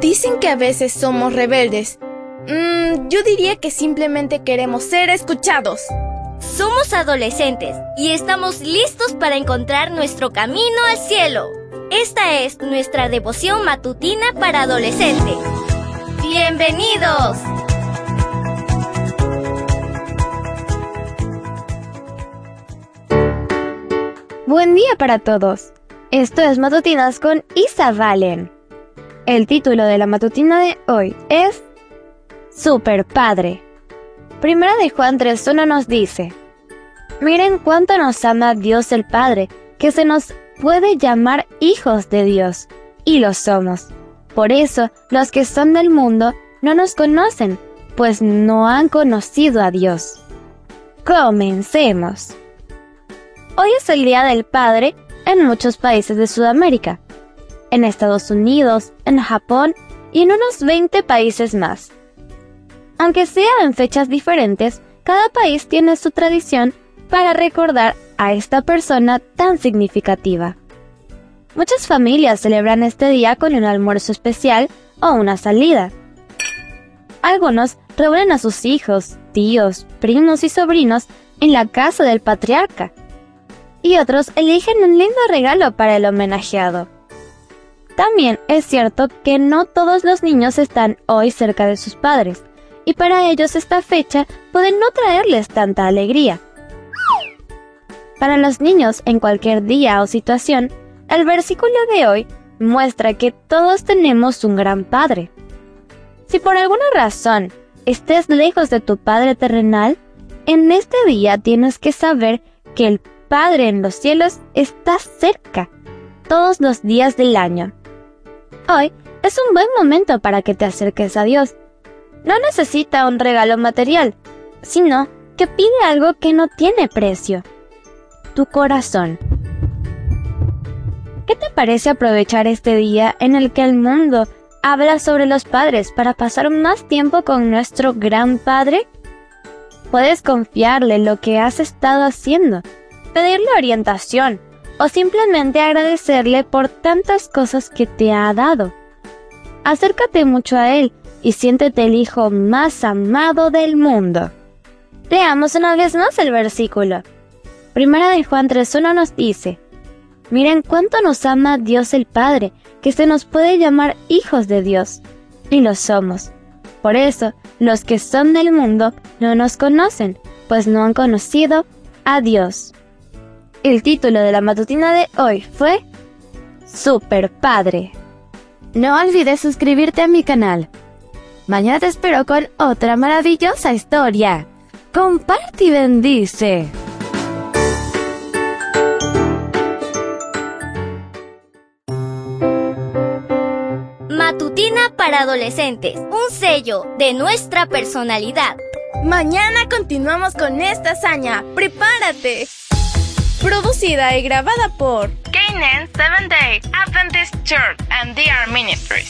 Dicen que a veces somos rebeldes. Mm, yo diría que simplemente queremos ser escuchados. Somos adolescentes y estamos listos para encontrar nuestro camino al cielo. Esta es nuestra devoción matutina para adolescentes. ¡Bienvenidos! Buen día para todos. Esto es Matutinas con Isa Valen. El título de la matutina de hoy es Super Padre. Primera de Juan 3.1 nos dice, Miren cuánto nos ama Dios el Padre, que se nos puede llamar hijos de Dios, y lo somos. Por eso, los que son del mundo no nos conocen, pues no han conocido a Dios. Comencemos. Hoy es el Día del Padre en muchos países de Sudamérica, en Estados Unidos, en Japón y en unos 20 países más. Aunque sea en fechas diferentes, cada país tiene su tradición para recordar a esta persona tan significativa. Muchas familias celebran este día con un almuerzo especial o una salida. Algunos reúnen a sus hijos, tíos, primos y sobrinos en la casa del patriarca y otros eligen un lindo regalo para el homenajeado. También es cierto que no todos los niños están hoy cerca de sus padres, y para ellos esta fecha puede no traerles tanta alegría. Para los niños en cualquier día o situación, el versículo de hoy muestra que todos tenemos un gran Padre. Si por alguna razón estés lejos de tu Padre terrenal, en este día tienes que saber que el Padre en los cielos está cerca, todos los días del año. Hoy es un buen momento para que te acerques a Dios. No necesita un regalo material, sino que pide algo que no tiene precio. Tu corazón. ¿Qué te parece aprovechar este día en el que el mundo habla sobre los padres para pasar más tiempo con nuestro gran Padre? Puedes confiarle lo que has estado haciendo pedirle orientación o simplemente agradecerle por tantas cosas que te ha dado. Acércate mucho a Él y siéntete el Hijo más amado del mundo. Leamos una vez más el versículo. Primera de Juan 3.1 nos dice, Miren cuánto nos ama Dios el Padre, que se nos puede llamar hijos de Dios. Y lo somos. Por eso, los que son del mundo no nos conocen, pues no han conocido a Dios. El título de la matutina de hoy fue Super Padre. No olvides suscribirte a mi canal. Mañana te espero con otra maravillosa historia. Comparte y bendice. Matutina para adolescentes, un sello de nuestra personalidad. Mañana continuamos con esta hazaña. ¡Prepárate! Producida y grabada por Canaan Seventh Day Adventist Church and DR Ministries.